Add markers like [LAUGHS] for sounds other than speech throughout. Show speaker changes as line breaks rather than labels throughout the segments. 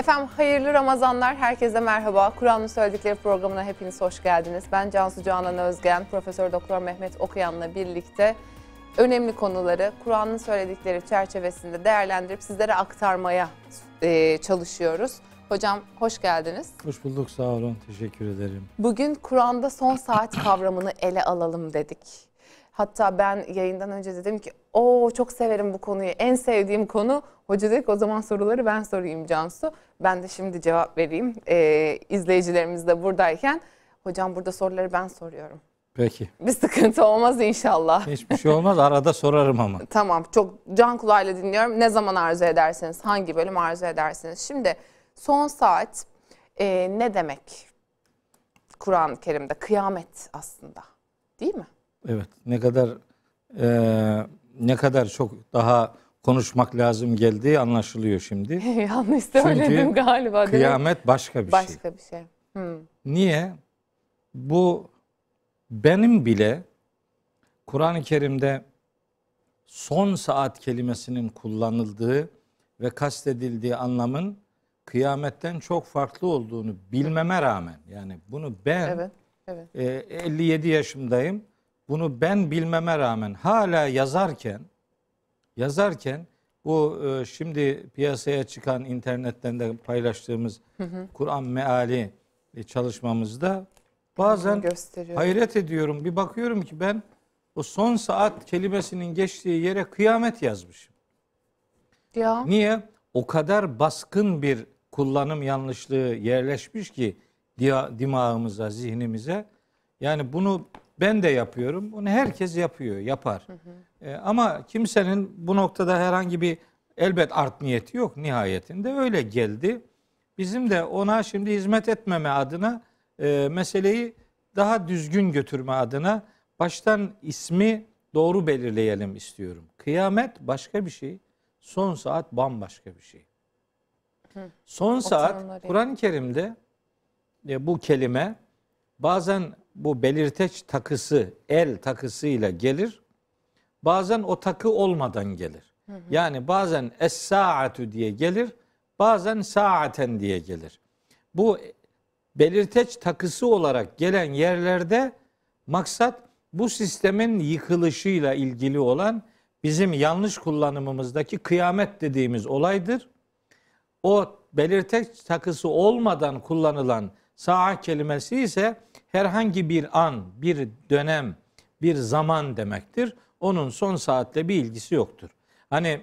Efendim hayırlı Ramazanlar, herkese merhaba. Kur'an'ın söyledikleri programına hepiniz hoş geldiniz. Ben Cansu Canan Özgen, Profesör Doktor Mehmet Okuyan'la birlikte önemli konuları Kur'an'ın söyledikleri çerçevesinde değerlendirip sizlere aktarmaya e, çalışıyoruz. Hocam hoş geldiniz.
Hoş bulduk sağ olun teşekkür ederim.
Bugün Kur'an'da son saat kavramını ele alalım dedik. Hatta ben yayından önce dedim ki o çok severim bu konuyu. En sevdiğim konu. Hoca dedi ki o zaman soruları ben sorayım Cansu. Ben de şimdi cevap vereyim. Ee, izleyicilerimiz de buradayken. Hocam burada soruları ben soruyorum.
Peki.
Bir sıkıntı olmaz inşallah.
Hiçbir şey olmaz arada sorarım ama. [LAUGHS]
Tamam çok can kulağıyla dinliyorum. Ne zaman arzu edersiniz? Hangi bölüm arzu edersiniz? Şimdi son saat e, ne demek? Kur'an-ı Kerim'de kıyamet aslında. Değil mi?
Evet ne kadar e, ne kadar çok daha konuşmak lazım geldiği anlaşılıyor şimdi. [LAUGHS]
Yanlış söyledim galiba. değil mi?
Kıyamet başka bir şey.
Başka bir şey. Hmm.
Niye? Bu benim bile Kur'an-ı Kerim'de son saat kelimesinin kullanıldığı ve kastedildiği anlamın kıyametten çok farklı olduğunu bilmeme rağmen yani bunu ben
Evet. Evet.
e, 57 yaşındayım. Bunu ben bilmeme rağmen hala yazarken yazarken bu e, şimdi piyasaya çıkan internetten de paylaştığımız Kur'an meali e, çalışmamızda bazen hayret ediyorum. Bir bakıyorum ki ben o son saat kelimesinin geçtiği yere kıyamet yazmışım.
Ya.
Niye? O kadar baskın bir kullanım yanlışlığı yerleşmiş ki dimağımıza, zihnimize. Yani bunu ben de yapıyorum. Bunu herkes yapıyor, yapar. Ee, ama kimsenin bu noktada herhangi bir elbet art niyeti yok nihayetinde. Öyle geldi. Bizim de ona şimdi hizmet etmeme adına e, meseleyi daha düzgün götürme adına baştan ismi doğru belirleyelim istiyorum. Kıyamet başka bir şey. Son saat bambaşka bir şey. Son saat. Kur'an-ı Kerim'de e, bu kelime bazen bu belirteç takısı, el takısıyla gelir. Bazen o takı olmadan gelir. Yani bazen es-saatu diye gelir, bazen saaten diye gelir. Bu belirteç takısı olarak gelen yerlerde maksat bu sistemin yıkılışıyla ilgili olan bizim yanlış kullanımımızdaki kıyamet dediğimiz olaydır. O belirteç takısı olmadan kullanılan saat kelimesi ise herhangi bir an, bir dönem, bir zaman demektir. Onun son saatle bir ilgisi yoktur. Hani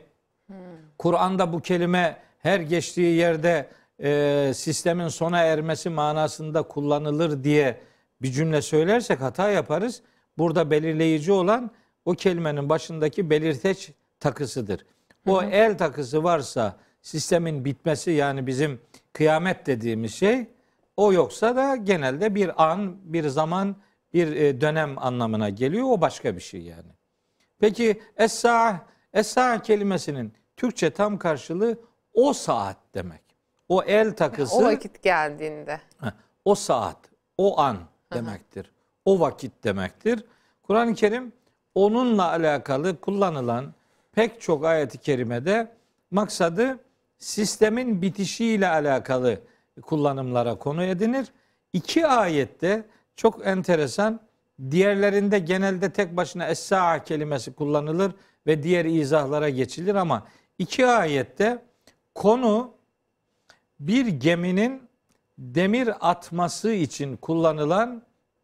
Kur'an'da bu kelime her geçtiği yerde e, sistemin sona ermesi manasında kullanılır diye bir cümle söylersek hata yaparız. Burada belirleyici olan o kelimenin başındaki belirteç takısıdır. O el takısı varsa sistemin bitmesi yani bizim kıyamet dediğimiz şey o yoksa da genelde bir an, bir zaman, bir e, dönem anlamına geliyor. O başka bir şey yani. Peki es-sa'a, es-sa'a kelimesinin Türkçe tam karşılığı o saat demek. O el takısı,
O vakit geldiğinde.
O saat, o an demektir. O vakit demektir. Kur'an-ı Kerim onunla alakalı kullanılan pek çok ayet-i kerimede maksadı sistemin bitişiyle alakalı kullanımlara konu edinir. İki ayette çok enteresan diğerlerinde genelde tek başına es-sa'a kelimesi kullanılır ve diğer izahlara geçilir ama iki ayette konu bir geminin demir atması için kullanılan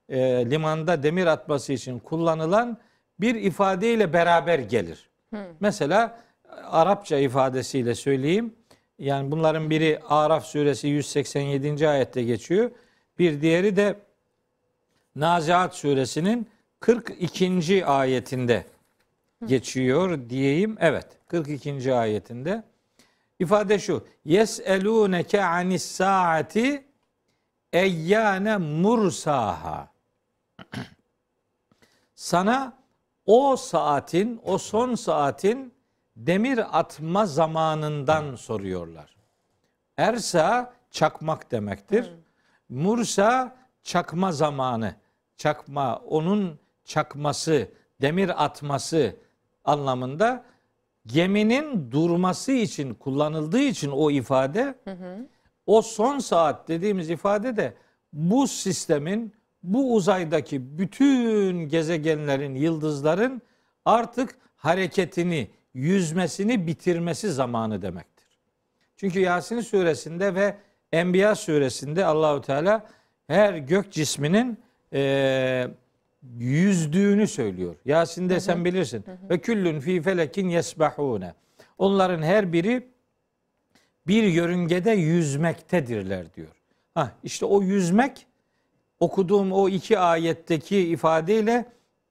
e, limanda demir atması için kullanılan bir ifadeyle beraber gelir. Mesela Arapça ifadesiyle söyleyeyim. Yani bunların biri Araf suresi 187. ayette geçiyor. Bir diğeri de Naziat suresinin 42. ayetinde geçiyor diyeyim. Evet 42. ayetinde. İfade şu. Yes'elûneke anis saati eyyâne mursaha. Sana o saatin, o son saatin demir atma zamanından soruyorlar. Ersa çakmak demektir. Mursa çakma zamanı. Çakma, onun çakması, demir atması anlamında geminin durması için kullanıldığı için o ifade O son saat dediğimiz ifade de bu sistemin bu uzaydaki bütün gezegenlerin, yıldızların artık hareketini, yüzmesini bitirmesi zamanı demektir. Çünkü Yasin suresinde ve Enbiya suresinde Allahu Teala her gök cisminin e, yüzdüğünü söylüyor. Yasin'de sen bilirsin. Ve küllün fi felekin yesbahune. Onların her biri bir yörüngede yüzmektedirler diyor. Ha işte o yüzmek okuduğum o iki ayetteki ifadeyle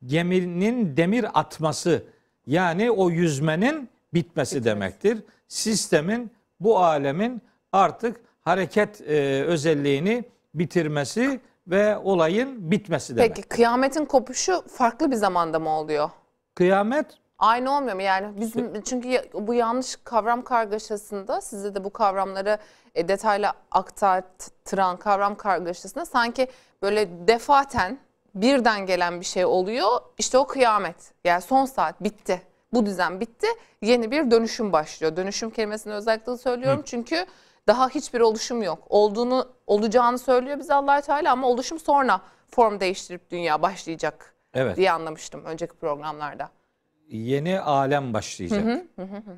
geminin demir atması yani o yüzmenin bitmesi demektir. Sistemin bu alemin artık hareket e, özelliğini bitirmesi ve olayın bitmesi demek.
Peki kıyametin kopuşu farklı bir zamanda mı oluyor?
Kıyamet
Aynı olmuyor mu yani? Bizim çünkü ya- bu yanlış kavram kargaşasında size de bu kavramları e, detaylı aktartıran kavram kargaşasında sanki böyle defaten birden gelen bir şey oluyor. İşte o kıyamet. Yani son saat bitti. Bu düzen bitti. Yeni bir dönüşüm başlıyor. Dönüşüm kelimesini özellikle söylüyorum çünkü daha hiçbir oluşum yok. Olduğunu olacağını söylüyor bize Allah Teala ama oluşum sonra form değiştirip dünya başlayacak
evet.
diye anlamıştım önceki programlarda.
yeni alem başlayacak.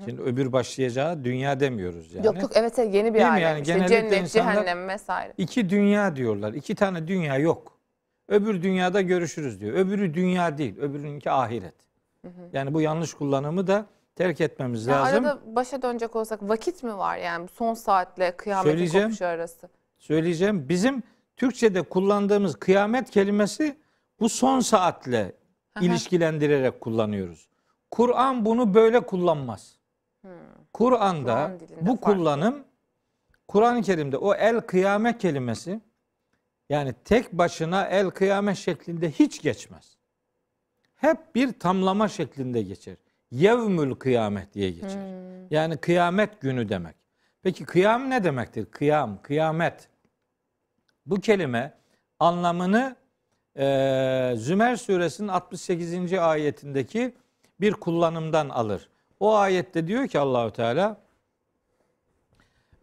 Şimdi öbür başlayacağı dünya demiyoruz yani.
Yok yok evet yeni bir
Değil
alem.
Yani
İşte cennet, cehennem vesaire.
İki dünya diyorlar. İki tane dünya yok. Öbür dünyada görüşürüz diyor. Öbürü dünya değil. Öbürününki ahiret. Yani bu yanlış kullanımı da terk etmemiz
Ya
lazım.
arada başa dönecek olsak vakit mi var yani son saatle kıyametin kopuşu arası?
Söyleyeceğim. Bizim Türkçe'de kullandığımız kıyamet kelimesi bu son saatle ilişkilendirerek kullanıyoruz. Kur'an bunu böyle kullanmaz. Kur'an'da
Kur'an dilinde
bu
farklı.
kullanım Kur'an-ı Kerim'de o el kıyamet kelimesi yani tek başına el kıyamet şeklinde hiç geçmez. Hep bir tamlama şeklinde geçer. Yevmül kıyamet diye geçer. Yani kıyamet günü demek. Peki kıyam ne demektir? Kıyam, kıyamet. Bu kelime anlamını eee Zümer suresinin 68. ayetindeki bir kullanımdan alır. O ayette diyor ki Allahu Teala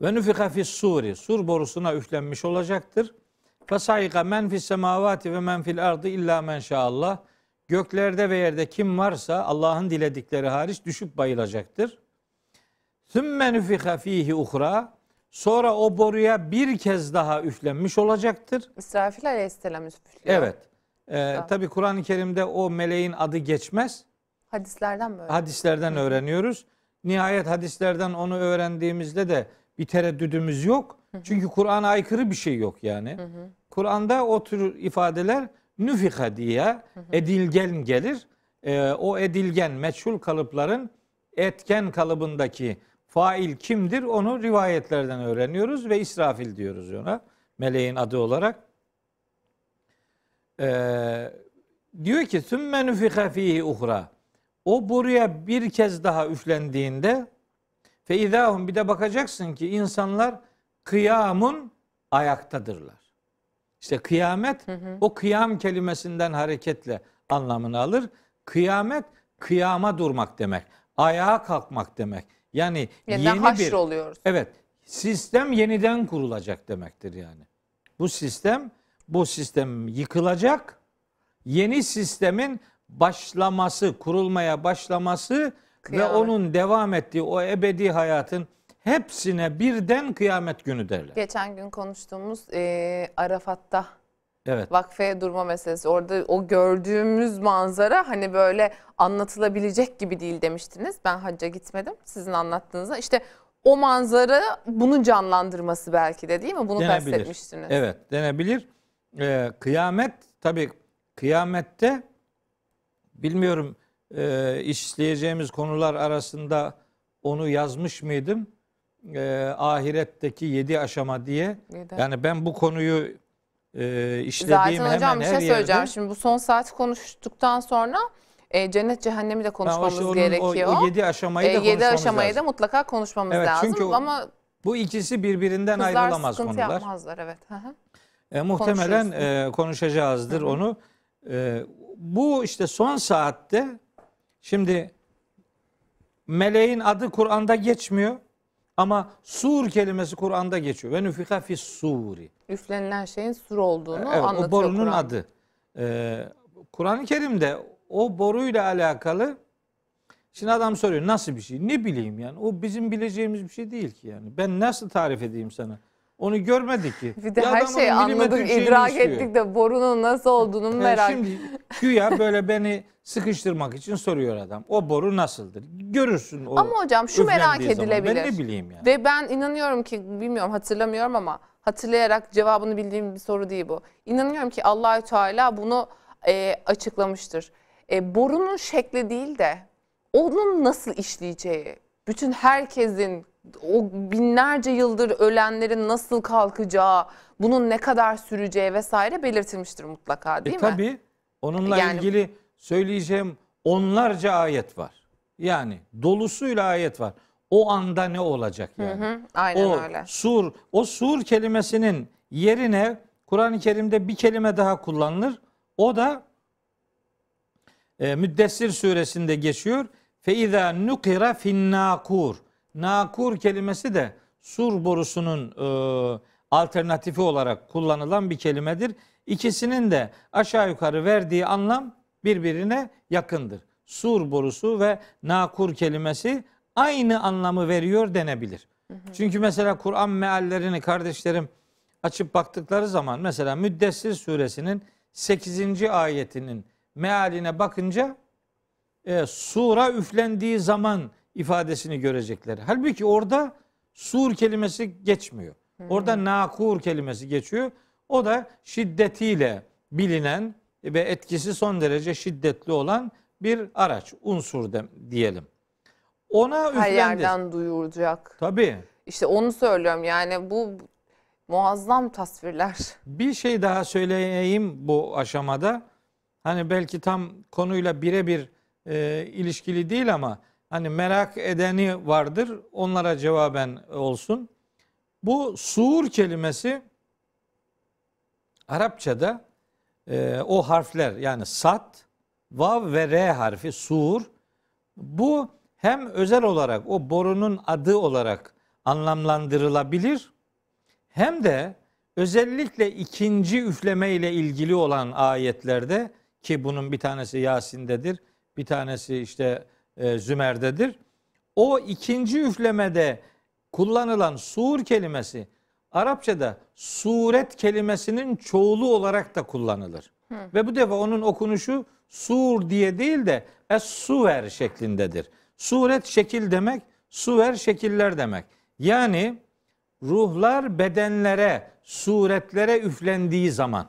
ve nufika fis suri sur borusuna üflenmiş olacaktır. Fasayika men fis semavati ve men fil ardı illa men şaallah. Göklerde ve yerde kim varsa Allah'ın diledikleri hariç düşüp bayılacaktır. Sümme nufika fihi uhra. Sonra o boruya bir kez daha üflenmiş olacaktır.
İsrafil aleyhisselam üflüyor.
Evet. Ee, Tabi Kur'an-ı Kerim'de o meleğin adı geçmez.
Hadislerden böyle.
Hadislerden öğreniyoruz. Nihayet hadislerden onu öğrendiğimizde de bir tereddüdümüz yok. Çünkü Kur'an'a aykırı bir şey yok yani. Kur'an'da o tür ifadeler nüfika diye edilgen gelir. Ee, o edilgen meçhul kalıpların etken kalıbındaki fail kimdir onu rivayetlerden öğreniyoruz ve İsrafil diyoruz ona meleğin adı olarak. Ee, diyor ki sümme nufika fihi uhra. O buraya bir kez daha üflendiğinde fe idahum bir de bakacaksın ki insanlar kıyamun ayaktadırlar. İşte kıyamet o kıyam kelimesinden hareketle anlamını alır. Kıyamet kıyama durmak demek. Ayağa kalkmak demek. Yani
Yeniden
yeni bir
oluyoruz.
Evet. Sistem yeniden kurulacak demektir yani. Bu sistem bu sistem yıkılacak. Yeni sistemin başlaması, kurulmaya başlaması ve onun devam ettiği o ebedi hayatın hepsine birden kıyamet günü derler.
Geçen gün konuştuğumuz e, Arafat'ta
Evet.
vakfeye durma meselesi. Orada o gördüğümüz manzara hani böyle anlatılabilecek gibi değil demiştiniz. Ben hacca gitmedim sizin anlattığınızda. İşte o manzara bunu canlandırması belki de değil mi? Bunu
Denebilir.
kastetmiştiniz.
Evet, denebilir. Ee, kıyamet tabii kıyamette bilmiyorum e, işleyeceğimiz konular arasında onu yazmış mıydım? Ee, ahiretteki yedi aşama diye.
Yedi.
Yani ben bu konuyu e, işlediğim
Zaten hocam
hemen
bir
her
şey söyleyeceğim.
yerde.
Şimdi bu son saat konuştuktan sonra e, cennet cehennemi de
Ha, o
konuşmamız
işte onun
gerekiyor.
O, o yedi aşamayı da
E, yedi
konuşmamız
aşamayı
lazım.
da mutlaka konuşmamız
Evet,
lazım.
çünkü
Ama
Bu ikisi birbirinden
kızlar
ayrılamaz
sıkıntı
konular.
yapmazlar. Evet. Hı hı.
E, muhtemelen e, konuşacağızdır onu. E, bu işte son saatte şimdi meleğin adı Kur'an'da geçmiyor Ama sur kelimesi Kur'an'da geçiyor. Ve nüfika fis suri.
Üflenilen şeyin sur olduğunu
Evet,
anlatıyor
o borunun
Kur'an.
adı. Ee, Kur'an-ı Kerim'de o boruyla alakalı şimdi adam soruyor nasıl bir şey? Ne bileyim yani. O bizim bileceğimiz bir şey değil ki yani. Ben nasıl tarif edeyim sana? Onu görmedik ki.
Bir de
Ya
her şeyi anladık,
şeyini
idrak
istiyor.
ettik de borunun nasıl olduğunu
Yani
merak
Şimdi güya böyle beni sıkıştırmak için soruyor adam. O boru nasıldır? Görürsün o
Ama hocam şu merak
üflendiği zaman.
edilebilir.
Ben ne bileyim yani.
Ve ben inanıyorum ki bilmiyorum hatırlamıyorum ama hatırlayarak cevabını bildiğim bir soru değil bu. İnanıyorum ki Allahü Teala bunu e, açıklamıştır. E, borunun şekli değil de onun nasıl işleyeceği, bütün herkesin o binlerce yıldır ölenlerin nasıl kalkacağı, bunun ne kadar süreceği vesaire belirtilmiştir mutlaka değil
e,
mi?
Tabii onunla
Yani-
ilgili söyleyeceğim onlarca ayet var. Yani dolusuyla ayet var. O anda ne olacak yani?
Hı, aynen
o
öyle.
sur, o sur kelimesinin yerine Kur'an-ı Kerim'de bir kelime daha kullanılır. O da e, Müddessir suresinde geçiyor. Fe izâ nukira fin nakur. Kelimesi de sur borusunun e, alternatifi olarak kullanılan bir kelimedir. İkisinin de aşağı yukarı verdiği anlam birbirine yakındır. Sur borusu ve nakur kelimesi aynı anlamı veriyor denebilir. Çünkü mesela Kur'an meallerini kardeşlerim açıp baktıkları zaman mesela Müddessir suresinin 8. ayetinin mealine bakınca e, sura üflendiği zaman ifadesini görecekler. Halbuki orada sur kelimesi geçmiyor. Orada nakur kelimesi geçiyor. O da şiddetiyle bilinen ve etkisi son derece şiddetli olan bir araç, unsur de, diyelim. Ona
Her
üflendi.
yerden duyuracak.
Tabii.
İşte onu söylüyorum yani bu muazzam tasvirler.
Bir şey daha söyleyeyim bu aşamada. Hani belki tam konuyla birebir e, ilişkili değil ama hani merak edeni vardır. Onlara cevaben olsun. Bu sur kelimesi Arapçada e, o harfler yani sat, vav ve re harfi sur. Bu hem özel olarak o borunun adı olarak anlamlandırılabilir hem de özellikle ikinci üfleme ile ilgili olan ayetlerde ki bunun bir tanesi Yasin'dedir, bir tanesi işte e, Zümer'dedir. O ikinci üflemede kullanılan sur kelimesi Arapçada suret kelimesinin çoğulu olarak da kullanılır. Ve bu defa onun okunuşu sur diye değil de es-suver şeklindedir. Suret şekil demek, suver şekiller demek. Yani ruhlar bedenlere, suretlere üflendiği zaman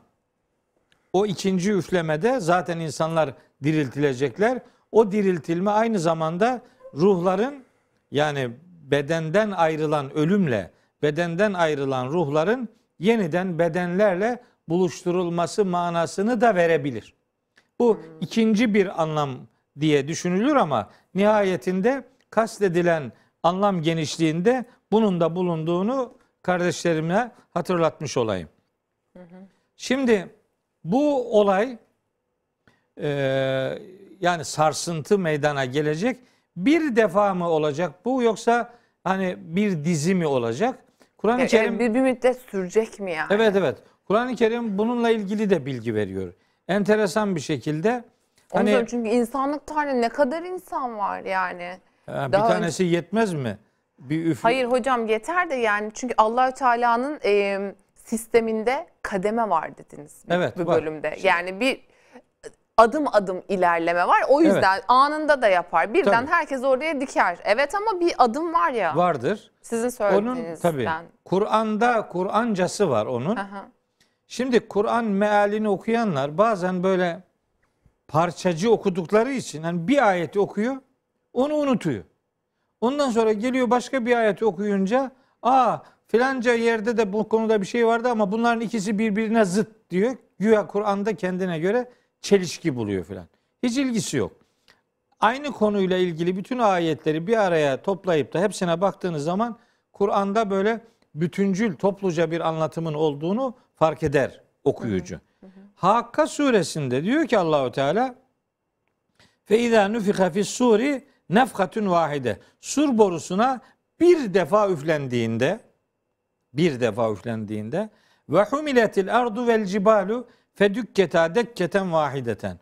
o ikinci üflemede zaten insanlar diriltilecekler. O diriltilme aynı zamanda ruhların yani bedenden ayrılan ölümle bedenden ayrılan ruhların yeniden bedenlerle buluşturulması manasını da verebilir. Bu ikinci bir anlam diye düşünülür ama nihayetinde kastedilen anlam genişliğinde bunun da bulunduğunu kardeşlerime hatırlatmış olayım. Şimdi bu olay yani sarsıntı meydana gelecek. Bir defa mı olacak bu yoksa hani bir dizi mi olacak? Kur'an-ı
E,
Kerim
bir, bir müddet sürecek mi yani?
Evet evet. Kur'an-ı Kerim bununla ilgili de bilgi veriyor. Enteresan bir şekilde hani
söylüyorum çünkü insanlık tarihinde ne kadar insan var yani.
bir
daha
tanesi yetmez mi? Bir üf
Hayır hocam yeter de yani çünkü Allahü Teala'nın e, sisteminde kademe var dediniz
Evet,
bir
var.
bölümde. Yani bir adım adım ilerleme var. O yüzden anında da yapar. Birden
Tabii.
herkes oraya diker. Evet ama bir adım var ya.
vardır.
Sizin
Onun
söylediğinizden.
tabii Kur'an'da Kur'ancası var onun.
Aha.
Şimdi Kur'an mealini okuyanlar bazen böyle parçacı okudukları için hani bir ayeti okuyor, onu unutuyor. Ondan sonra geliyor başka bir ayeti okuyunca, aa filanca yerde de bu konuda bir şey vardı ama bunların ikisi birbirine zıt diyor. Güya Kur'an'da kendine göre çelişki buluyor filan. Hiç ilgisi yok. Aynı konuyla ilgili bütün ayetleri bir araya toplayıp da hepsine baktığınız zaman Kur'an'da böyle bütüncül, topluca bir anlatımın olduğunu fark eder okuyucu. Hakka suresinde diyor ki Allahu Teala Fe izâ nufika fis suri nefhatun vahide. Sur borusuna bir defa üflendiğinde bir defa üflendiğinde ve humiletil ardu vel cibalu fedükketa dekketen vahideten.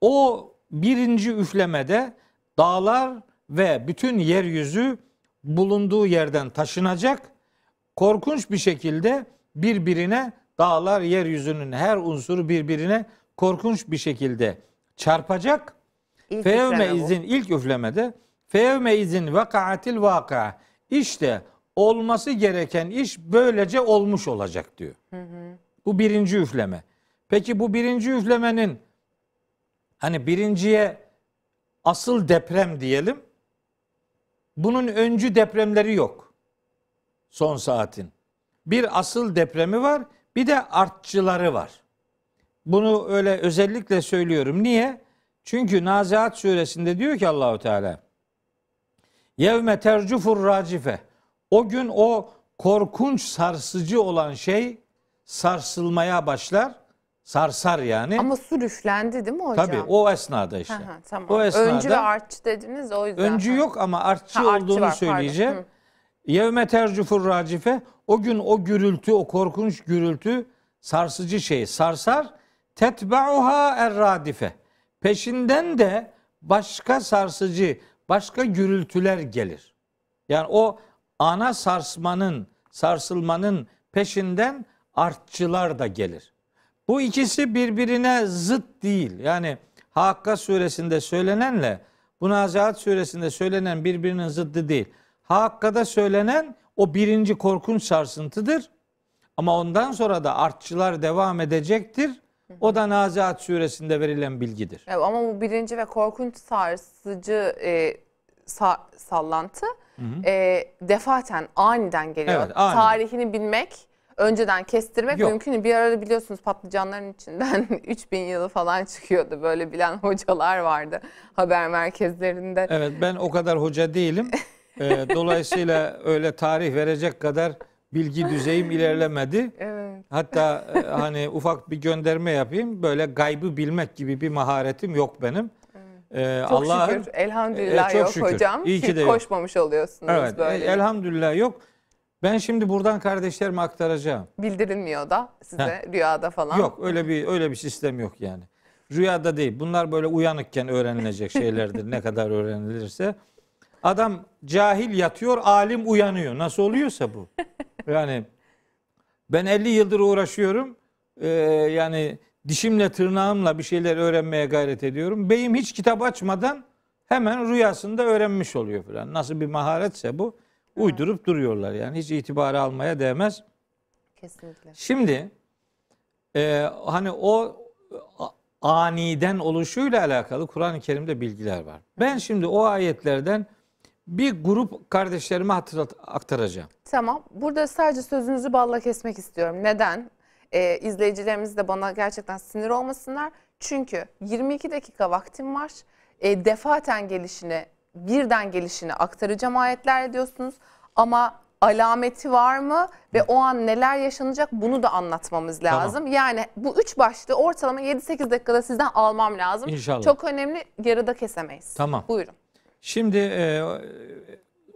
O birinci üflemede dağlar ve bütün yeryüzü bulunduğu yerden taşınacak. Korkunç bir şekilde birbirine dağlar yeryüzünün her unsuru birbirine korkunç bir şekilde çarpacak.
Bu.
izin ilk üflemede feyevme izin vakaatil vaka. İşte olması gereken iş böylece olmuş olacak diyor. Bu birinci üfleme. Peki bu birinci üflemenin hani birinciye asıl deprem diyelim. Bunun öncü depremleri yok. Son saatin. Bir asıl depremi var, bir de artçıları var. Bunu öyle özellikle söylüyorum. Niye? Çünkü Nazihat suresinde diyor ki Allahu Teala Yevme tercufur racife. O gün o korkunç sarsıcı olan şey sarsılmaya başlar. Sarsar yani.
Ama su üflendi değil mi hocam?
Tabii o esnada işte.
Hı hı, tamam.
O esnada
Öncü ve artçı dediniz o yüzden.
öncü yok ama artçı
Ha, artçı
olduğunu
var,
söyleyeceğim. Yevme tercufur racife. O gün o gürültü, o korkunç gürültü sarsıcı şey sarsar. Tetba'uha er-radife. Peşinden de başka sarsıcı, başka gürültüler gelir. Yani o ana sarsmanın, sarsılmanın peşinden artçılar da gelir. Bu ikisi birbirine zıt değil. Yani Hakka suresinde söylenenle bu Nazihat suresinde söylenen birbirinin zıddı değil. Hakka'da söylenen o birinci korkunç sarsıntıdır. Ama ondan sonra da artçılar devam edecektir. O da Nazihat suresinde verilen bilgidir.
Evet, ama bu birinci ve korkunç sarsıcı e, sa- sallantı e, defaten aniden geliyor.
Evet, aniden.
Tarihini bilmek, önceden kestirmek
Yok.
mümkün değil. Bir arada biliyorsunuz patlıcanların içinden [LAUGHS] 3000 yılı falan çıkıyordu. Böyle bilen hocalar vardı haber merkezlerinde.
Evet ben o kadar hoca değilim. Ee, [LAUGHS] dolayısıyla öyle tarih verecek kadar bilgi düzeyim ilerlemedi.
Evet.
Hatta e, hani ufak bir gönderme yapayım. Böyle gaybı bilmek gibi bir maharetim yok benim. Ee,
Çok
Allah'ın-
şükür elhamdülillah
E, çok
yok
şükür.
hocam.
İyi ki
Ki
de yok.
koşmamış oluyorsunuz
Evet,
böyle.
e, elhamdülillah yok. Ben şimdi buradan kardeşlerime aktaracağım.
Bildirilmiyor da size rüyada falan.
Yok öyle bir öyle bir sistem yok yani. Rüyada değil. Bunlar böyle uyanıkken öğrenilecek [LAUGHS] şeylerdir. ne kadar öğrenilirse. Adam cahil yatıyor, alim uyanıyor. Nasıl oluyorsa bu. Yani ben 50 yıldır uğraşıyorum. Ee, yani dişimle tırnağımla bir şeyler öğrenmeye gayret ediyorum. Beyim hiç kitap açmadan hemen rüyasında öğrenmiş oluyor falan. Nasıl bir maharetse bu. Uydurup duruyorlar yani. Hiç itibarı almaya değmez.
Kesinlikle.
Şimdi e, hani o aniden oluşuyla alakalı Kur'an-ı Kerim'de bilgiler var. Ben şimdi o ayetlerden bir grup kardeşlerime hatırlat, aktaracağım.
Tamam. Burada sadece sözünüzü balla kesmek istiyorum. Neden? Ee, izleyicilerimiz de bana gerçekten sinir olmasınlar. Çünkü 22 dakika vaktim var. Ee, defaten gelişini, birden gelişini aktaracağım ayetler diyorsunuz. Ama alameti var mı ve o an neler yaşanacak bunu da anlatmamız
Tamam.
lazım. Yani bu üç başlığı ortalama 7-8 dakikada sizden almam lazım.
İnşallah.
Çok önemli yarıda kesemeyiz.
Tamam.
Buyurun.
Şimdi e,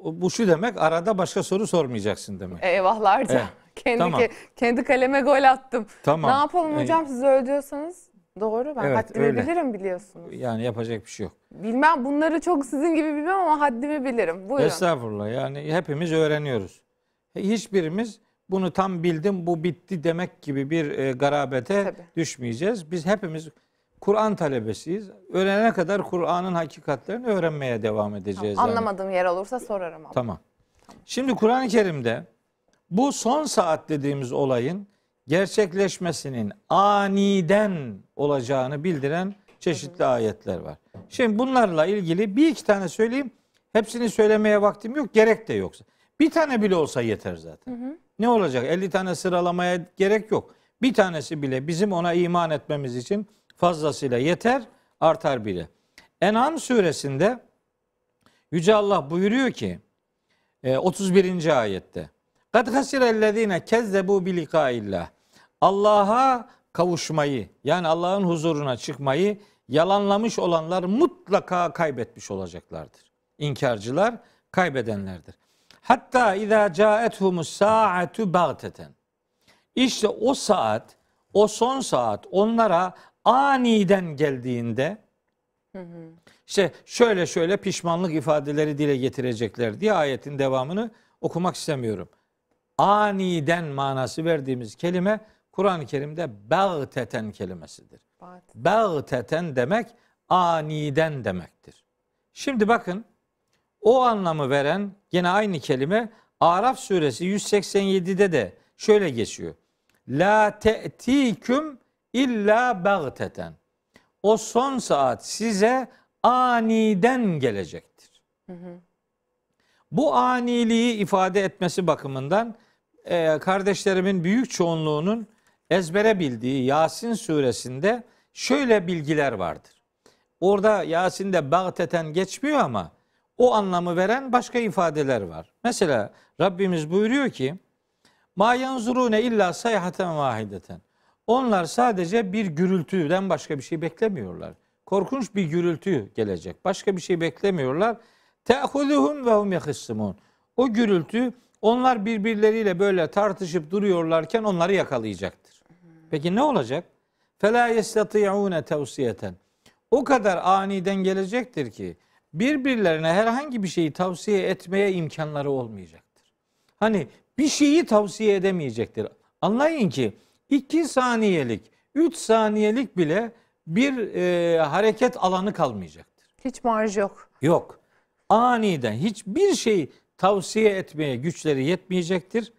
bu şu demek arada başka soru sormayacaksın demek.
Eyvahlarca.
Evet. [LAUGHS]
Kendi,
Tamam.
ke- kendi kaleme gol attım.
Tamam.
Ne yapalım
E,
hocam siz öyle diyorsanız? Doğru ben
Evet,
haddimi
öyle.
bilirim biliyorsunuz.
Yani yapacak bir şey yok.
Bilmem bunları çok sizin gibi bilmem ama haddimi bilirim. Buyurun.
Estağfurullah yani hepimiz öğreniyoruz. Hiçbirimiz bunu tam bildim bu bitti demek gibi bir e, garabete
Tabii.
düşmeyeceğiz. Biz hepimiz Kur'an talebesiyiz. Öğrenene kadar Kur'an'ın hakikatlerini öğrenmeye devam edeceğiz. yani.
Anlamadığım yer olursa sorarım ama.
Tamam. Şimdi Kur'an-ı Kerim'de bu son saat dediğimiz olayın gerçekleşmesinin aniden olacağını bildiren çeşitli ayetler var. Şimdi bunlarla ilgili bir iki tane söyleyeyim. Hepsini söylemeye vaktim yok, gerek de yoksa. Bir tane bile olsa yeter zaten. Ne olacak? 50 tane sıralamaya gerek yok. Bir tanesi bile bizim ona iman etmemiz için fazlasıyla yeter, artar bile. En'am suresinde Yüce Allah buyuruyor ki e, 31. ayette Kad hasirellezine kezzebu bi likaillah. Allah'a kavuşmayı yani Allah'ın huzuruna çıkmayı yalanlamış olanlar mutlaka kaybetmiş olacaklardır. İnkarcılar kaybedenlerdir. Hatta izâ câethumus sâ'atu bagteten. İşte o saat, o son saat onlara aniden geldiğinde işte şöyle şöyle pişmanlık ifadeleri dile getirecekler diye ayetin devamını okumak istemiyorum. Aniden manası verdiğimiz kelime Kur'an-ı Kerim'de bagteten kelimesidir.
Bat.
Bagteten demek aniden demektir. Şimdi bakın o anlamı veren gene aynı kelime Araf suresi 187'de de şöyle geçiyor. La te'tiküm illa bagteten. O son saat size aniden gelecektir. Bu aniliği ifade etmesi bakımından e, kardeşlerimin büyük çoğunluğunun ezbere bildiği Yasin suresinde şöyle bilgiler vardır. Orada Yasin'de bagteten geçmiyor ama o anlamı veren başka ifadeler var. Mesela Rabbimiz buyuruyor ki Ma yanzurune illa sayhaten vahideten. Onlar sadece bir gürültüden başka bir şey beklemiyorlar. Korkunç bir gürültü gelecek. Başka bir şey beklemiyorlar. Te'huduhum ve hum yahisimun. O gürültü onlar birbirleriyle böyle tartışıp duruyorlarken onları yakalayacaktır. Peki ne olacak? Fela yestati'une tavsiyeten. O kadar aniden gelecektir ki birbirlerine herhangi bir şeyi tavsiye etmeye imkanları olmayacaktır. Hani bir şeyi tavsiye edemeyecektir. Anlayın ki iki saniyelik, üç saniyelik bile bir e, hareket alanı kalmayacaktır.
Hiç marj yok.
Yok. Aniden hiçbir şey tavsiye etmeye güçleri yetmeyecektir.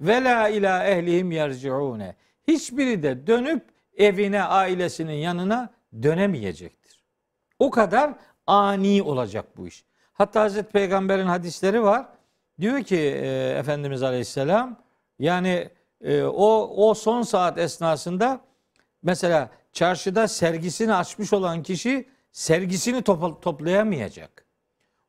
Ve la ila ehlihim yerciune. Hiçbiri de dönüp evine, ailesinin yanına dönemeyecektir. O kadar ani olacak bu iş. Hatta Hazreti Peygamber'in hadisleri var. Diyor ki e, Efendimiz Aleyhisselam yani e, o o son saat esnasında mesela çarşıda sergisini açmış olan kişi sergisini topla- toplayamayacak.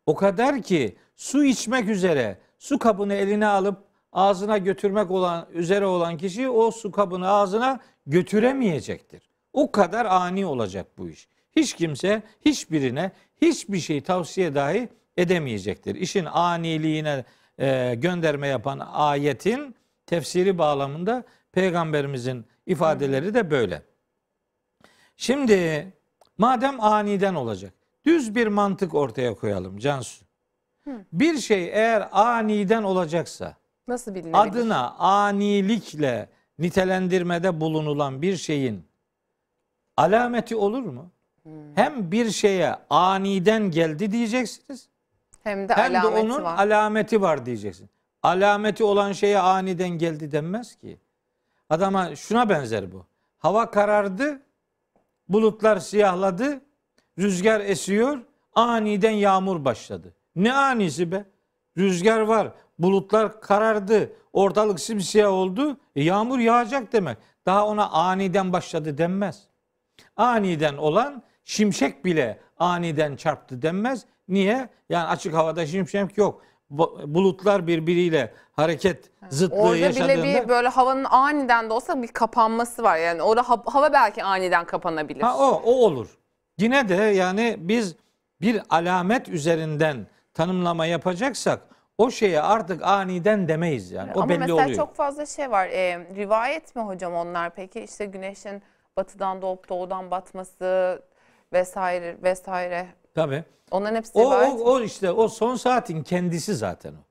O kadar ki su içmek üzere su kabını eline alıp ağzına götürmek olan üzere olan kişi o su kabını ağzına götüremeyecektir. O kadar ani olacak bu iş. Hiç kimse hiçbirine hiçbir şey tavsiye dahi edemeyecektir. İşin aniliğine e, gönderme yapan ayetin tefsiri bağlamında peygamberimizin ifadeleri de böyle. Şimdi madem aniden olacak düz bir mantık ortaya koyalım Cansu. Bir şey eğer aniden olacaksa
Nasıl bilinebilir?
adına anilikle nitelendirmede bulunulan bir şeyin alameti olur mu? Hem bir şeye aniden geldi diyeceksiniz
Hem de
hem de
alameti
onun
var.
alameti var diyeceksin. Alameti olan şeye aniden geldi denmez ki. Adama şuna benzer bu. Hava karardı, bulutlar siyahladı, rüzgar esiyor, aniden yağmur başladı. Ne anisi be? Rüzgar var, bulutlar karardı, ortalık simsiyah oldu, e, yağmur yağacak demek. Daha ona aniden başladı denmez. Aniden olan şimşek bile aniden çarptı denmez. Niye? Yani açık havada şimşek yok. Bu- Bulutlar birbiriyle hareket zıtlığı
Orada
yaşadığında
bile bir böyle havanın aniden de olsa bir kapanması var. Yani orada ha- hava belki aniden kapanabilir.
ha o o olur. Yine de yani biz bir alamet üzerinden tanımlama yapacaksak o şeye artık aniden demeyiz yani. O
Ama
belli
mesela
oluyor.
çok fazla şey var. Ee, rivayet mi hocam onlar peki? İşte güneşin batıdan doğup doğudan batması vesaire vesaire.
Tabii.
Onların hepsi
O,
rivayet
o,
mi?
o işte o son saatin kendisi zaten o.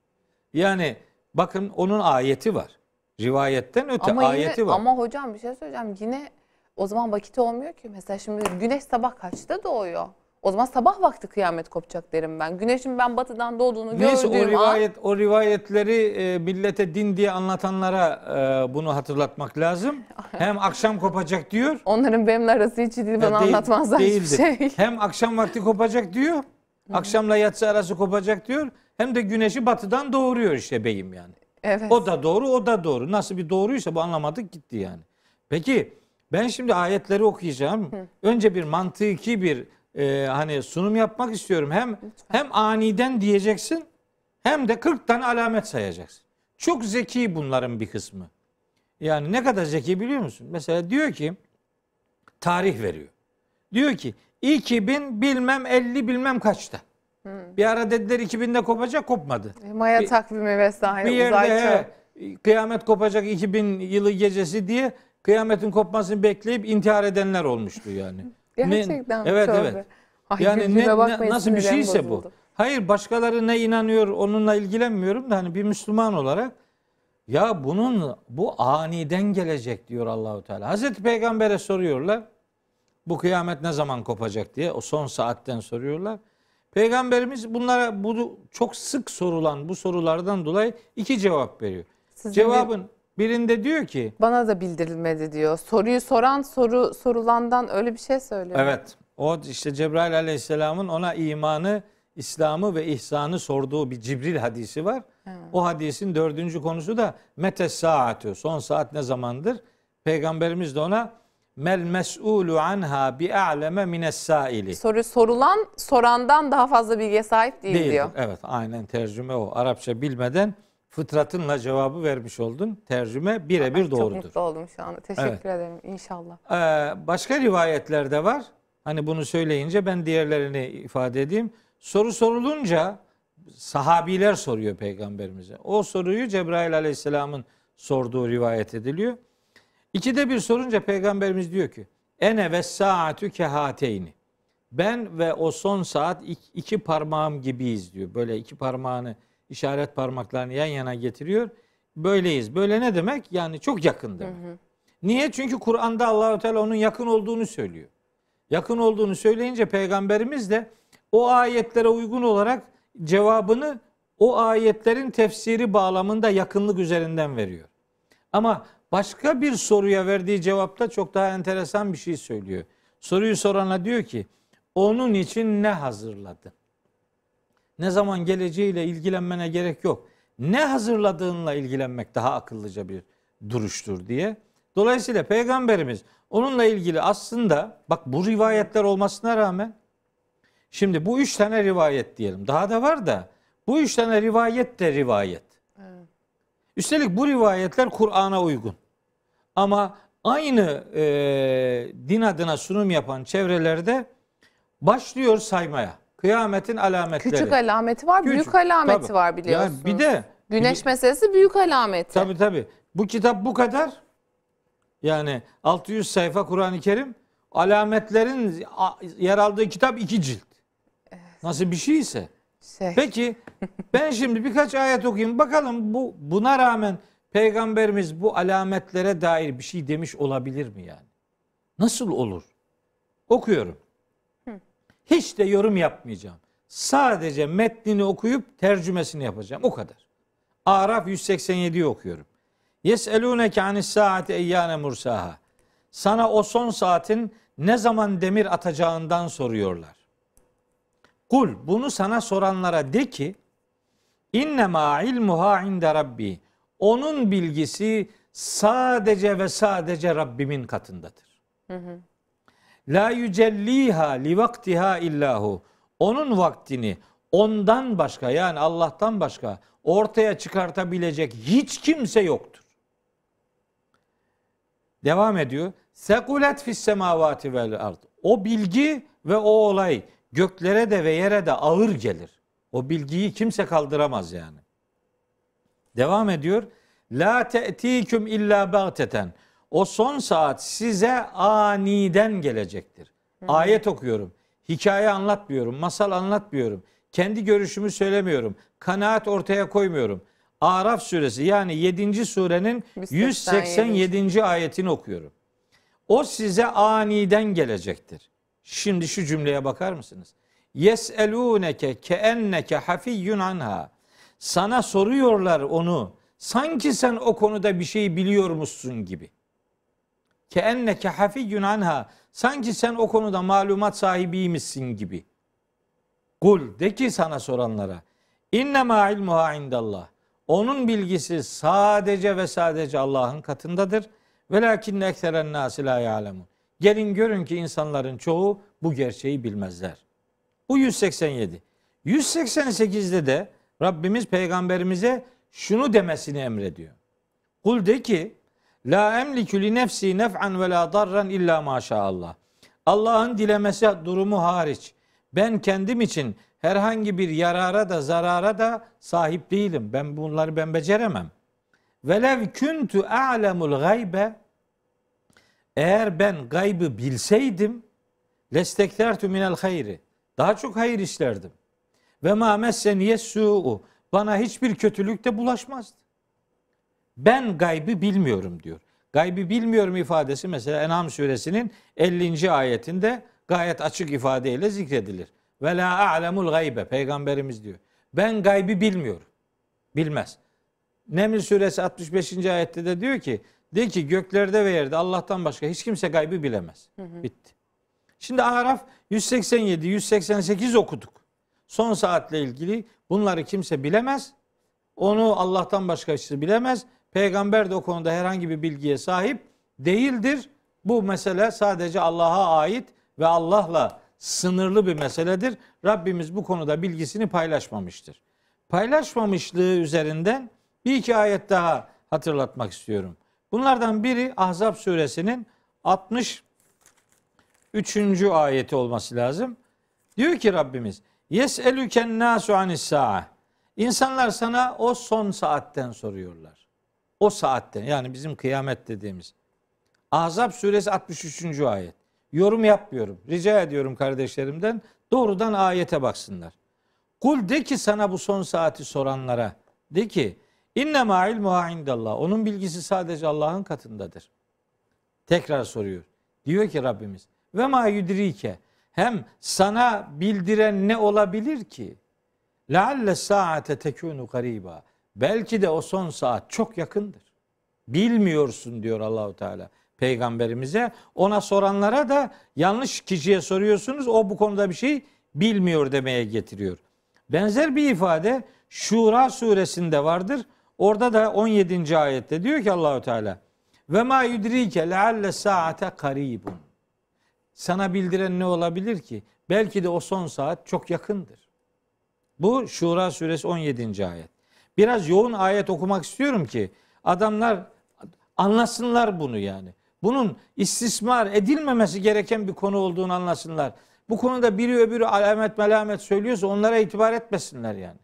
Yani bakın onun ayeti var. Rivayetten öte
Ama
ayeti
yine,
var.
ama hocam bir şey söyleyeceğim. Yine o zaman vakit olmuyor ki. Mesela şimdi güneş sabah kaçta doğuyor? O zaman sabah vakti kıyamet kopacak derim ben. Güneşin ben batıdan doğduğunu
Neyse o
gördüğüm an
rivayet o rivayetleri e, millete din diye anlatanlara e, bunu hatırlatmak lazım. [LAUGHS] Hem akşam kopacak diyor.
onların benimle arası hiç değil bana
değil-
anlatmazlar hiçbir şey. [LAUGHS]
Hem akşam vakti kopacak diyor. Akşamla yatsı arası kopacak diyor. Hem de güneşi batıdan doğuruyor işte beyim yani.
Evet.
O da doğru, o da doğru. Nasıl bir doğruysa bu anlamadık gitti yani. Peki ben şimdi ayetleri okuyacağım. Önce bir mantıki bir e, hani sunum yapmak istiyorum. Hem hem aniden diyeceksin hem de 40 tane alamet sayacaksın. Çok zeki bunların bir kısmı. Yani ne kadar zeki biliyor musun? Mesela diyor ki tarih veriyor. Diyor ki 2000 bilmem 50 bilmem kaçta. Bir ara dediler 2000'de kopacak kopmadı.
Maya
Bir-
takvimi vesaire
Bir yerde
uzay
he,
çağı.
kıyamet kopacak 2000 yılı gecesi diye kıyametin kopmasını bekleyip intihar edenler olmuştu yani. [LAUGHS] Ne-
Gerçekten mi?
Evet
Tövbe.
evet.
Ay,
Yani ne, ne- nasıl bir şeyse bu.
bozuldu.
Hayır başkaları ne inanıyor onunla ilgilenmiyorum da hani bir Müslüman olarak ya bunun bu aniden gelecek diyor Allahu Teala. Hazreti Peygamber'e soruyorlar. Bu kıyamet ne zaman kopacak diye o son saatten soruyorlar. Peygamberimiz bunlara bu çok sık sorulan bu sorulardan dolayı iki cevap veriyor.
Sizin
Cevabın birinde diyor ki
Bana da bildirilmedi diyor. Soruyu soran soru sorulandan öyle bir şey söylüyor.
Evet. O işte Cebrail aleyhisselamın ona imanı, İslam'ı ve ihsanı sorduğu bir Cibril hadisi var. O hadisin dördüncü konusu da metes saatü. Son saat ne zamandır? Peygamberimiz de ona mel mes'ulu anha bi a'leme mines saili.
Soru sorulan sorandan daha fazla bilgiye sahip değil
Değildir.
diyor.
Evet aynen tercüme o. Arapça bilmeden fıtratınla cevabı vermiş oldun. Tercüme birebir
Çok
doğrudur.
mutlu oldum şu anda. Teşekkür
Evet.
ederim inşallah.
Ee, başka rivayetlerde var. Hani bunu söyleyince ben diğerlerini ifade edeyim. Soru sorulunca sahabiler soruyor peygamberimize. O soruyu Cebrail aleyhisselamın sorduğu rivayet ediliyor. İkide bir sorunca peygamberimiz diyor ki ene ve saatü kehateyni. Ben ve o son saat iki, iki parmağım gibiyiz diyor. Böyle iki parmağını işaret parmaklarını yan yana getiriyor. Böyleyiz. Böyle ne demek? Yani çok yakın demek. Niye? Çünkü Kur'an'da Allahu Teala onun yakın olduğunu söylüyor. Yakın olduğunu söyleyince peygamberimiz de o ayetlere uygun olarak cevabını o ayetlerin tefsiri bağlamında yakınlık üzerinden veriyor. Ama başka bir soruya verdiği cevapta çok daha enteresan bir şey söylüyor. Soruyu sorana diyor ki onun için ne hazırladın? Ne zaman geleceğiyle ilgilenmene gerek yok. Ne hazırladığınla ilgilenmek daha akıllıca bir duruştur diye. Dolayısıyla peygamberimiz onunla ilgili aslında bak bu rivayetler olmasına rağmen şimdi bu üç tane rivayet diyelim. Daha da var da bu üç tane rivayet de rivayet. Üstelik bu rivayetler Kur'an'a uygun. Ama aynı e, din adına sunum yapan çevrelerde başlıyor saymaya. Kıyametin alametleri.
Küçük alameti var,
Küçük,
büyük alameti
tabii.
var biliyorsunuz.
Yani bir de
Güneş meselesi büyük alameti.
Tabi tabi. Bu kitap bu kadar. Yani 600 sayfa Kur'an-ı Kerim. Alametlerin yer aldığı kitap iki cilt. Nasıl bir şeyse.
Şey,
Peki ben [LAUGHS] şimdi birkaç ayet okuyayım. Bakalım bu buna rağmen peygamberimiz bu alametlere dair bir şey demiş olabilir mi yani? Nasıl olur? Okuyorum. Hiç de yorum yapmayacağım. Sadece metnini okuyup tercümesini yapacağım. O kadar. Araf 187'yi okuyorum. Yeselûneke anis saati eyyâne mursaha. Sana o son saatin ne zaman demir atacağından soruyorlar. Kul bunu sana soranlara de ki innema ilmuha inde rabbi. Onun bilgisi sadece ve sadece Rabbimin katındadır. La yücelliha li vaktiha illahu. Onun vaktini ondan başka yani Allah'tan başka ortaya çıkartabilecek hiç kimse yoktur. Devam ediyor. Sekulet fis semavati vel ard. O bilgi ve o olay göklere de ve yere de ağır gelir. O bilgiyi kimse kaldıramaz yani. Devam ediyor. La te'tiküm illa bagteten. O son saat size aniden gelecektir. Ayet okuyorum. Hikaye anlatmıyorum. Masal anlatmıyorum. Kendi görüşümü söylemiyorum. Kanaat ortaya koymuyorum. Araf suresi yani 7. surenin 187. ayetini okuyorum. O size aniden gelecektir. Şimdi şu cümleye bakar mısınız? Yeselûneke keenneke hafiyyun anha. Sana soruyorlar onu. Sanki sen o konuda bir şey biliyormuşsun gibi. Keenneke hafiyyun anha. Sanki sen o konuda malumat sahibiymişsin gibi. Kul de ki sana soranlara. İnnemâ ilmuha indallah. Onun bilgisi sadece ve sadece Allah'ın katındadır. Velakinne ekseren nâsi lâ ya'lemun. Gelin görün ki insanların çoğu bu gerçeği bilmezler. Bu 187. 188'de de Rabbimiz peygamberimize şunu demesini emrediyor. Kul de ki la emliku li nefsi nef'an ve la darran illa maşallah. Allah'ın dilemesi durumu hariç ben kendim için herhangi bir yarara da zarara da sahip değilim. Ben bunları ben beceremem. Velev kuntu a'lemul gaybe eğer ben gaybı bilseydim lestektertu minel hayri. Daha çok hayır işlerdim. Ve ma messeniye su'u. Bana hiçbir kötülük de bulaşmazdı. Ben gaybı bilmiyorum diyor. Gaybı bilmiyorum ifadesi mesela En'am suresinin 50. ayetinde gayet açık ifadeyle zikredilir. Ve la a'lemul gaybe peygamberimiz diyor. Ben gaybı bilmiyorum. Bilmez. Neml suresi 65. ayette de diyor ki de ki göklerde ve yerde Allah'tan başka hiç kimse gaybı bilemez. Bitti. Şimdi Araf 187 188 okuduk. Son saatle ilgili bunları kimse bilemez. Onu Allah'tan başkası bilemez. Peygamber de o konuda herhangi bir bilgiye sahip değildir. Bu mesele sadece Allah'a ait ve Allah'la sınırlı bir meseledir. Rabbimiz bu konuda bilgisini paylaşmamıştır. Paylaşmamışlığı üzerinden bir iki ayet daha hatırlatmak istiyorum. Bunlardan biri Ahzab suresinin 63. ayeti olması lazım. Diyor ki Rabbimiz Yes'elüken nasu anis sa'a. İnsanlar sana o son saatten soruyorlar. O saatten yani bizim kıyamet dediğimiz. Ahzab suresi 63. ayet. Yorum yapmıyorum. Rica ediyorum kardeşlerimden doğrudan ayete baksınlar. Kul de ki sana bu son saati soranlara de ki inne ma ilmuha indallah. Onun bilgisi sadece Allah'ın katındadır. Tekrar soruyor. Diyor ki Rabbimiz ve ma yudrike hem sana bildiren ne olabilir ki? Lealle saate tekunu gariba. Belki de o son saat çok yakındır. Bilmiyorsun diyor Allahu Teala peygamberimize. Ona soranlara da yanlış kişiye soruyorsunuz. O bu konuda bir şey bilmiyor demeye getiriyor. Benzer bir ifade Şura suresinde vardır. Orada da 17. ayette diyor ki Allahu Teala ve ma yudrike lealle saate karibun. Sana bildiren ne olabilir ki? Belki de o son saat çok yakındır. Bu Şura suresi 17. ayet. Biraz yoğun ayet okumak istiyorum ki adamlar anlasınlar bunu yani. Bunun istismar edilmemesi gereken bir konu olduğunu anlasınlar. Bu konuda biri öbürü alamet melamet söylüyorsa onlara itibar etmesinler yani.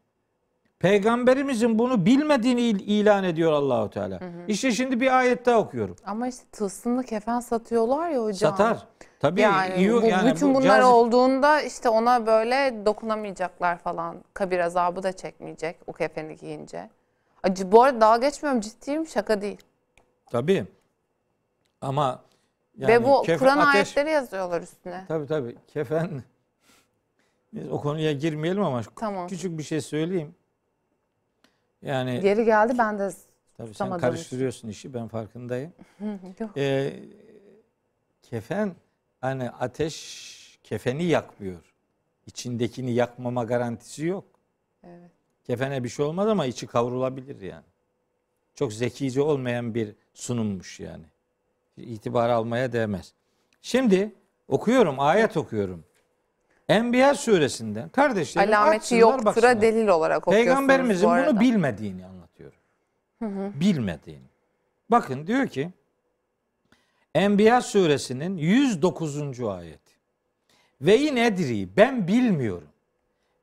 Peygamberimizin bunu bilmediğini ilan ediyor Allahu Teala. Hı hı. İşte şimdi bir ayet daha okuyorum.
Ama işte tılsımlı kefen satıyorlar ya hocam.
Satar. Tabii
yani,
iyi,
bu,
yani
bütün
bu
bunlar
cazip-
olduğunda işte ona böyle dokunamayacaklar falan. Kabir azabı da çekmeyecek o kefeni giyince. Acı bu arada dalga geçmiyorum ciddiyim şaka değil.
Tabii. Ama yani
Ve bu
kefen-
Kur'an
ateş-
ayetleri yazıyorlar üstüne.
Tabii tabii. Kefen biz o konuya girmeyelim ama
Tamam.
küçük bir şey söyleyeyim. Yani
Geri geldi ben de
tabii sen karıştırıyorsun işi ben farkındayım. [LAUGHS]
yok.
Ee, kefen hani ateş kefeni yakmıyor. İçindekini yakmama garantisi yok.
Evet.
Kefene bir şey olmaz ama içi kavrulabilir yani. Çok zekice olmayan bir sunummuş yani. İtibar almaya değmez. Şimdi okuyorum, ayet okuyorum. Enbiya suresinden kardeşlerim
Alameti
açsınlar,
yoktura
baksınlar.
delil olarak okuyorsunuz
Peygamberimizin
bu arada.
bunu bilmediğini anlatıyor. Bilmediğini. Bakın diyor ki Enbiya suresinin 109. ayet. Ve in edri ben bilmiyorum.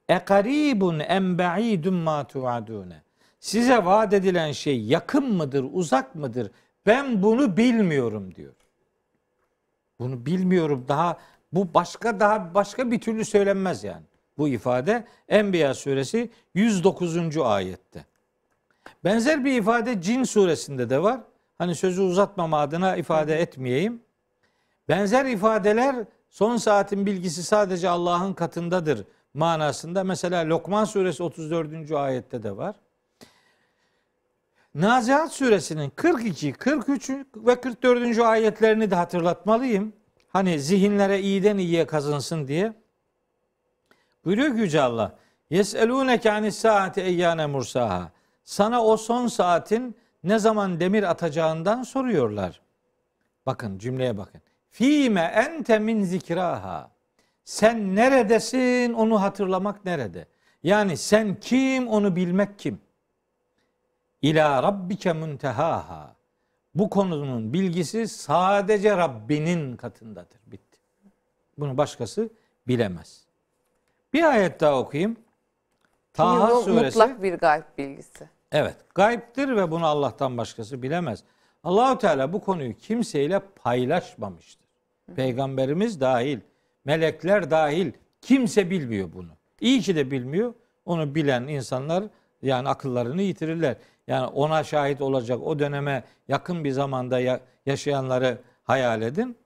E karibun em ba'idun ma tuadune. Size vaat edilen şey yakın mıdır, uzak mıdır? Ben bunu bilmiyorum diyor. Bunu bilmiyorum daha bu başka daha başka bir türlü söylenmez yani. Bu ifade Enbiya suresi 109. ayette. Benzer bir ifade Cin suresinde de var. Hani sözü uzatmama adına ifade etmeyeyim. Benzer ifadeler son saatin bilgisi sadece Allah'ın katındadır manasında. Mesela Lokman suresi 34. ayette de var. Nazihat suresinin 42, 43 ve 44. ayetlerini de hatırlatmalıyım. Hani zihinlere iyiden iyiye kazınsın diye. Buyuruyor ki Yüce Allah. Yes'elûneke anis saati eyyâne mursaha. Sana o son saatin ne zaman demir atacağından soruyorlar. Bakın cümleye bakın. Fîme ente min zikraha. Sen neredesin onu hatırlamak nerede? Yani sen kim onu bilmek kim? İlâ rabbike muntehaha. Bu konunun bilgisi sadece Rabbinin katındadır. Bitti. Bunu başkası bilemez. Bir ayet daha okuyayım. Taha
bu
suresi.
mutlak bir gayb bilgisi.
Evet, gayiptir ve bunu Allah'tan başkası bilemez. Allahu Teala bu konuyu kimseyle paylaşmamıştır. Peygamberimiz dahil, melekler dahil kimse bilmiyor bunu. İyi ki de bilmiyor. Onu bilen insanlar yani akıllarını yitirirler. Yani ona şahit olacak o döneme yakın bir zamanda ya- yaşayanları hayal edin.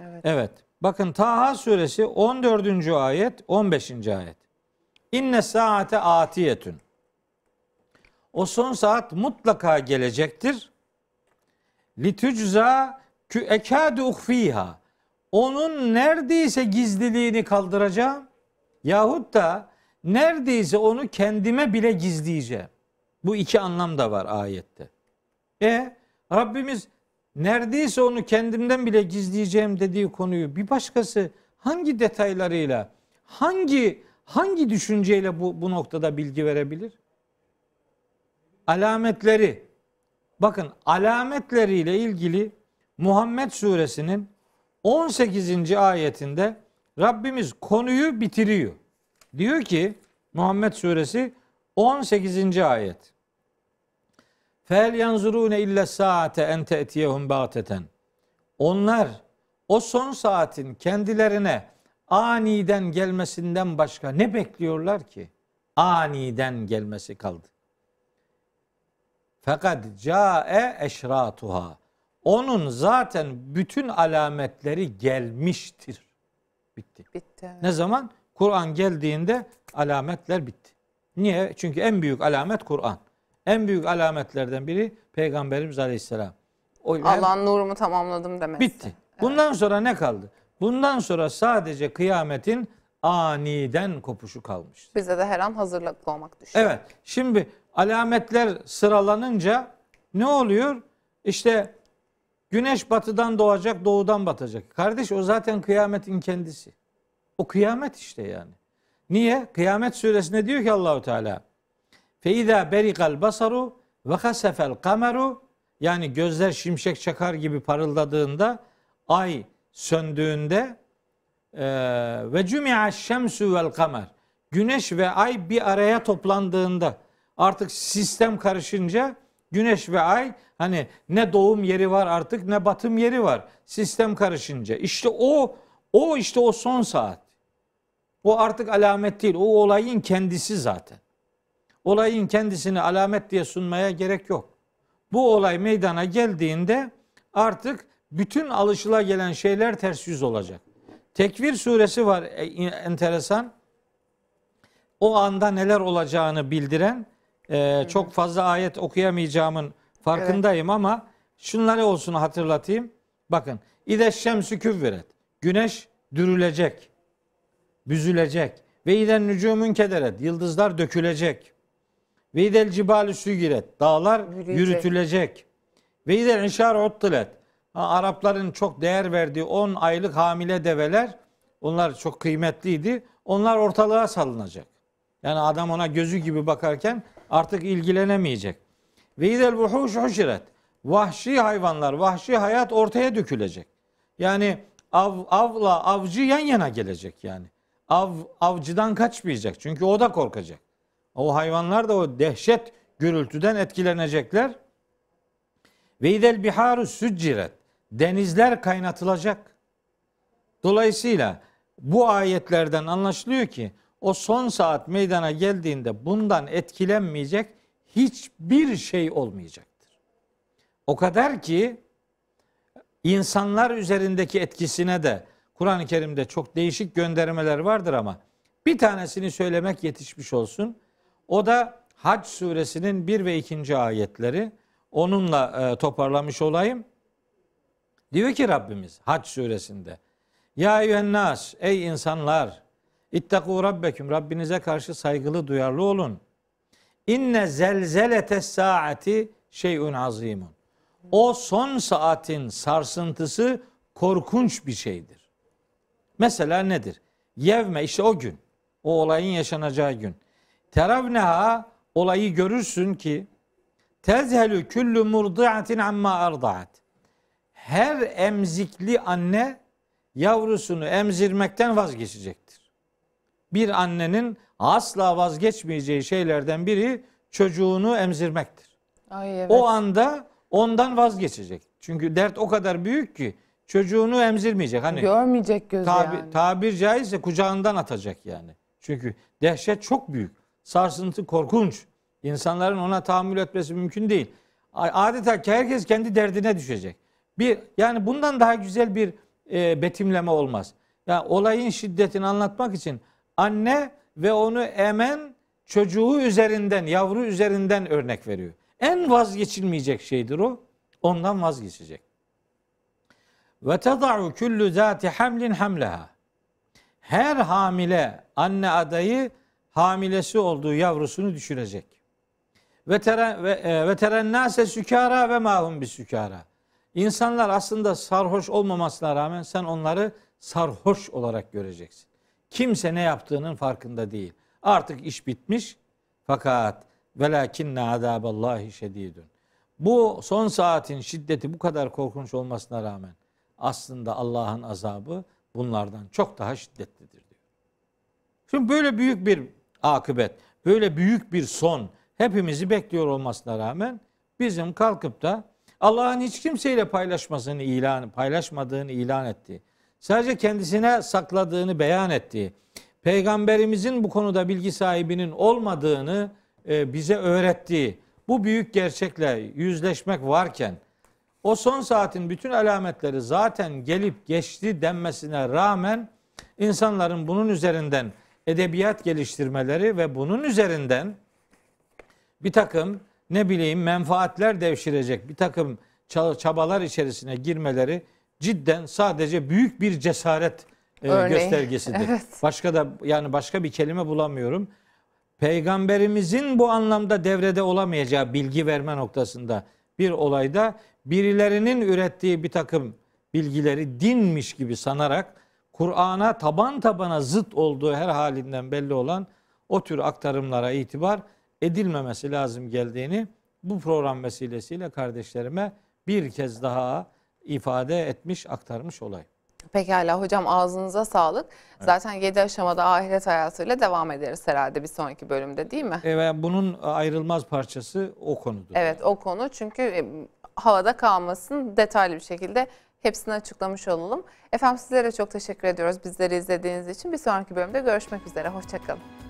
Evet.
Evet. Bakın Taha suresi 14. ayet, 15. ayet. İnne saate atiyetün. O son saat mutlaka gelecektir. Litücza kü ekâdü uhfiha. Onun neredeyse gizliliğini kaldıracağım. Yahut da neredeyse onu kendime bile gizleyeceğim. Bu iki anlam da var ayette. E Rabbimiz neredeyse onu kendimden bile gizleyeceğim dediği konuyu bir başkası hangi detaylarıyla, hangi hangi düşünceyle bu, bu noktada bilgi verebilir? Alametleri. Bakın alametleriyle ilgili Muhammed suresinin 18. ayetinde Rabbimiz konuyu bitiriyor. Diyor ki Muhammed suresi 18. ayet. Fel yanzurune illa saate en te'tiyehum bagteten. Onlar o son saatin kendilerine aniden gelmesinden başka ne bekliyorlar ki? Aniden gelmesi kaldı. Fakat cae eşratuha. Onun zaten bütün alametleri gelmiştir. Bitti.
Bitti.
Ne zaman? Kur'an geldiğinde alametler bitti. Niye? Çünkü en büyük alamet Kur'an. En büyük alametlerden biri Peygamberimiz Aleyhisselam.
Allah'ın nurumu tamamladım demesi.
bitti. Bundan sonra ne kaldı? Bundan sonra sadece kıyametin aniden kopuşu kalmıştır.
Bize de her an hazırlıklı olmak düşüyor.
Evet. Şimdi alametler sıralanınca ne oluyor? İşte güneş batıdan doğacak, doğudan batacak. Kardeş o zaten kıyametin kendisi. O kıyamet işte yani. Niye? Kıyamet suresinde diyor ki Allahu Teala? Fe izâ berikal basaru ve hasefel kameru. Yani gözler şimşek çakar gibi parıldadığında ay söndüğünde e, ve cümi'a şemsu vel kamer. Güneş ve ay bir araya toplandığında artık sistem karışınca güneş ve ay hani ne doğum yeri var artık ne batım yeri var. Sistem karışınca. İşte o o işte o son saat o artık alamet değil o olayın kendisi zaten olayın kendisini alamet diye sunmaya gerek yok. Bu olay meydana geldiğinde artık bütün alışıla şeyler ters yüz olacak. Tekvir suresi var e, enteresan. O anda neler olacağını bildiren e, çok fazla ayet okuyamayacağımın farkındayım ama şunları olsun hatırlatayım. Bakın İde şemsü küvviret. Güneş dürülecek. Büzülecek. Ve iden nücumun kederet. Yıldızlar dökülecek. Ve idel cibalü sügiret. Dağlar
Yürüyecek.
yürütülecek. Ve idel inşar uttilet. Ha, Arapların çok değer verdiği 10 aylık hamile develer onlar çok kıymetliydi. Onlar ortalığa salınacak. Yani adam ona gözü gibi bakarken artık ilgilenemeyecek. Ve idel vuhuş huşiret. Vahşi hayvanlar, vahşi hayat ortaya dökülecek. Yani av, avla avcı yan yana gelecek yani. Av avcıdan kaçmayacak. Çünkü o da korkacak. O hayvanlar da o dehşet gürültüden etkilenecekler. Ve idel biharu sücciret. Denizler kaynatılacak. Dolayısıyla bu ayetlerden anlaşılıyor ki o son saat meydana geldiğinde bundan etkilenmeyecek hiçbir şey olmayacaktır. O kadar ki insanlar üzerindeki etkisine de Kur'an-ı Kerim'de çok değişik göndermeler vardır ama bir tanesini söylemek yetişmiş olsun. O da Hac suresinin 1 ve 2. ayetleri. Onunla e, toparlamış olayım. Diyor ki Rabbimiz Hac suresinde. Ya eyyühennas ey insanlar İttakû rabbeküm Rabbinize karşı saygılı duyarlı olun. İnne zelzelete saati şeyun azimun. O son saatin sarsıntısı korkunç bir şeydir. Mesela nedir? Yevme işte o gün. O olayın yaşanacağı gün. Teravneha olayı görürsün ki tezhelü küllü murdiatin amma ardaat. Her emzikli anne yavrusunu emzirmekten vazgeçecektir. Bir annenin asla vazgeçmeyeceği şeylerden biri çocuğunu emzirmektir.
Ay evet.
O anda ondan vazgeçecek. Çünkü dert o kadar büyük ki çocuğunu emzirmeyecek. Hani
Görmeyecek göz
tabi,
yani.
tabir caizse kucağından atacak yani. Çünkü dehşet çok büyük. Sarsıntı korkunç. İnsanların ona tahammül etmesi mümkün değil. Adeta herkes kendi derdine düşecek. Bir yani bundan daha güzel bir e, betimleme olmaz. Ya olayın şiddetini anlatmak için anne ve onu emen çocuğu üzerinden, yavru üzerinden örnek veriyor. En vazgeçilmeyecek şeydir o. Ondan vazgeçecek. Ve tada'u kullu zati hamlin hamleha. Her hamile anne adayı hamilesi olduğu yavrusunu düşürecek. Ve teren ve, e, ve terennase sükara ve mahum bir sükara. İnsanlar aslında sarhoş olmamasına rağmen sen onları sarhoş olarak göreceksin. Kimse ne yaptığının farkında değil. Artık iş bitmiş. Fakat velakinne azaballahi şedidun. Bu son saatin şiddeti bu kadar korkunç olmasına rağmen aslında Allah'ın azabı bunlardan çok daha şiddetlidir diyor. Şimdi böyle büyük bir akıbet, böyle büyük bir son hepimizi bekliyor olmasına rağmen bizim kalkıp da Allah'ın hiç kimseyle paylaşmasını ilan, paylaşmadığını ilan ettiği, sadece kendisine sakladığını beyan ettiği, peygamberimizin bu konuda bilgi sahibinin olmadığını e, bize öğrettiği bu büyük gerçekle yüzleşmek varken o son saatin bütün alametleri zaten gelip geçti denmesine rağmen insanların bunun üzerinden edebiyat geliştirmeleri ve bunun üzerinden bir takım ne bileyim menfaatler devşirecek bir takım ça- çabalar içerisine girmeleri cidden sadece büyük bir cesaret e,
Örneği.
göstergesidir. [LAUGHS]
Evet.
Başka da yani başka bir kelime bulamıyorum. Peygamberimizin bu anlamda devrede olamayacağı bilgi verme noktasında bir olayda birilerinin ürettiği bir takım bilgileri dinmiş gibi sanarak Kur'an'a taban tabana zıt olduğu her halinden belli olan o tür aktarımlara itibar edilmemesi lazım geldiğini bu program vesilesiyle kardeşlerime bir kez daha ifade etmiş, aktarmış olayım.
Pekala hocam ağzınıza sağlık. Zaten 7 aşamada ahiret hayatıyla devam ederiz herhalde bir sonraki bölümde değil mi?
E, Ve bunun ayrılmaz parçası o konudur.
Evet o konu çünkü e, havada kalmasın detaylı bir şekilde hepsini açıklamış olalım. Efendim sizlere çok teşekkür ediyoruz bizleri izlediğiniz için. Bir sonraki bölümde görüşmek üzere. Hoşçakalın.